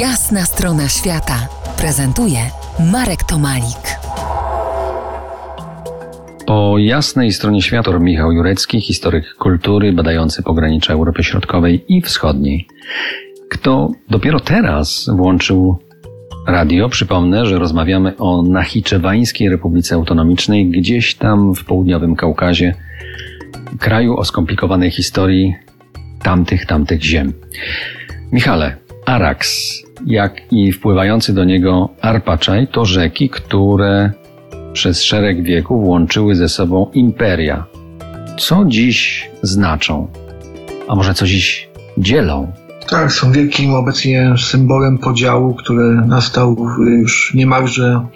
Jasna strona świata prezentuje Marek Tomalik. Po jasnej stronie świata Michał Jurecki, historyk kultury badający pogranicza Europy Środkowej i Wschodniej. Kto dopiero teraz włączył radio, przypomnę, że rozmawiamy o Nachiczewańskiej Republice Autonomicznej, gdzieś tam w południowym Kaukazie, kraju o skomplikowanej historii tamtych, tamtych ziem. Michale, Arax, jak i wpływający do niego Arpaczaj to rzeki, które przez szereg wieków łączyły ze sobą imperia. Co dziś znaczą? A może co dziś dzielą? Tak, są wielkim obecnie symbolem podziału, który nastał już niemalże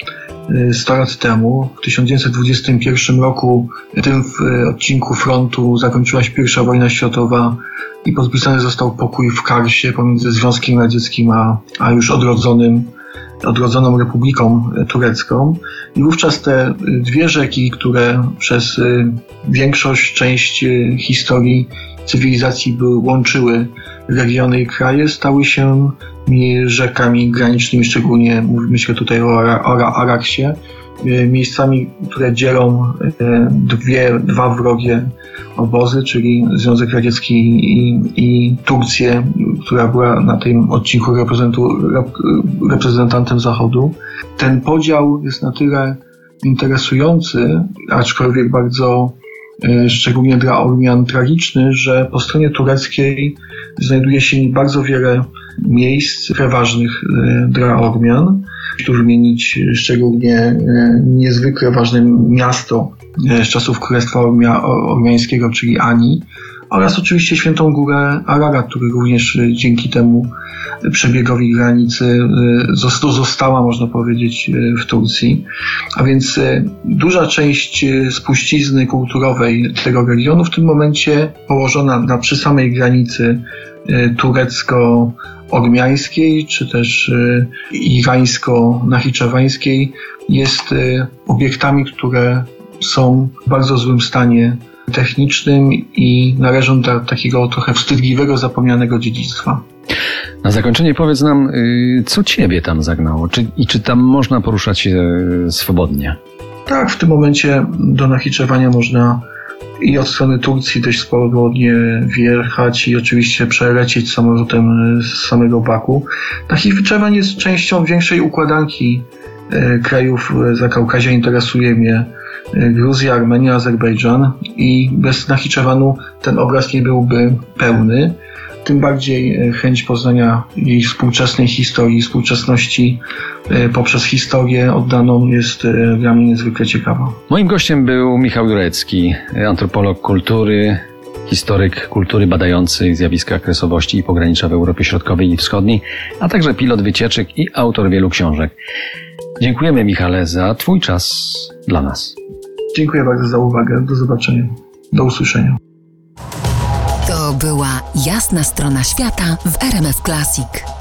100 y, lat temu. W 1921 roku w tym odcinku frontu zakończyła się pierwsza wojna światowa i podpisany został pokój w Karsie pomiędzy Związkiem Radzieckim a, a już odrodzonym odrodzoną Republiką Turecką. I wówczas te dwie rzeki, które przez y, większość, część y, historii cywilizacji były, łączyły regiony i kraje, stały się rzekami granicznymi, szczególnie myślę tutaj o, o Araksie, y, miejscami, które dzielą dwie, dwa wrogie obozy, czyli Związek Radziecki i, i Turcję, która była na tym odcinku reprezentantem Zachodu. Ten podział jest na tyle interesujący, aczkolwiek bardzo e, szczególnie dla Ormian tragiczny, że po stronie tureckiej znajduje się bardzo wiele miejsc preważnych e, dla Ormian. Tu wymienić szczególnie e, niezwykle ważne miasto z czasów Królestwa Ormiańskiego, czyli Ani, oraz oczywiście Świętą Górę Ararat, który również e, dzięki temu przebiegowi granicy e, została, można powiedzieć, e, w Turcji. A więc duża część spuścizny kulturowej tego regionu w tym momencie położona na, przy samej granicy turecko-ormiańskiej, czy też irańsko-nachiczewańskiej jest obiektami, które są w bardzo złym stanie technicznym i należą do takiego trochę wstydliwego, zapomnianego dziedzictwa. Na zakończenie powiedz nam, y, co ciebie tam zagnało czy, i czy tam można poruszać się y, swobodnie? Tak, w tym momencie do Nachiczewania można i od strony Turcji dość swobodnie wjechać i oczywiście przelecieć samolotem z samego Baku. Nachiczewan jest częścią większej układanki y, krajów Zakaukazia. Interesuje mnie Gruzja, Armenia, Azerbejdżan i bez Nachiczewanu ten obraz nie byłby pełny. Tym bardziej e, chęć poznania jej współczesnej historii, współczesności e, poprzez historię oddaną jest dla mnie niezwykle ciekawa. Moim gościem był Michał Jurecki, antropolog kultury, historyk kultury badający zjawiska kresowości i pogranicza w Europie Środkowej i Wschodniej, a także pilot wycieczek i autor wielu książek. Dziękujemy Michale za Twój czas dla nas. Dziękuję bardzo za uwagę. Do zobaczenia. Do usłyszenia. To była jasna strona świata w RMF Classic.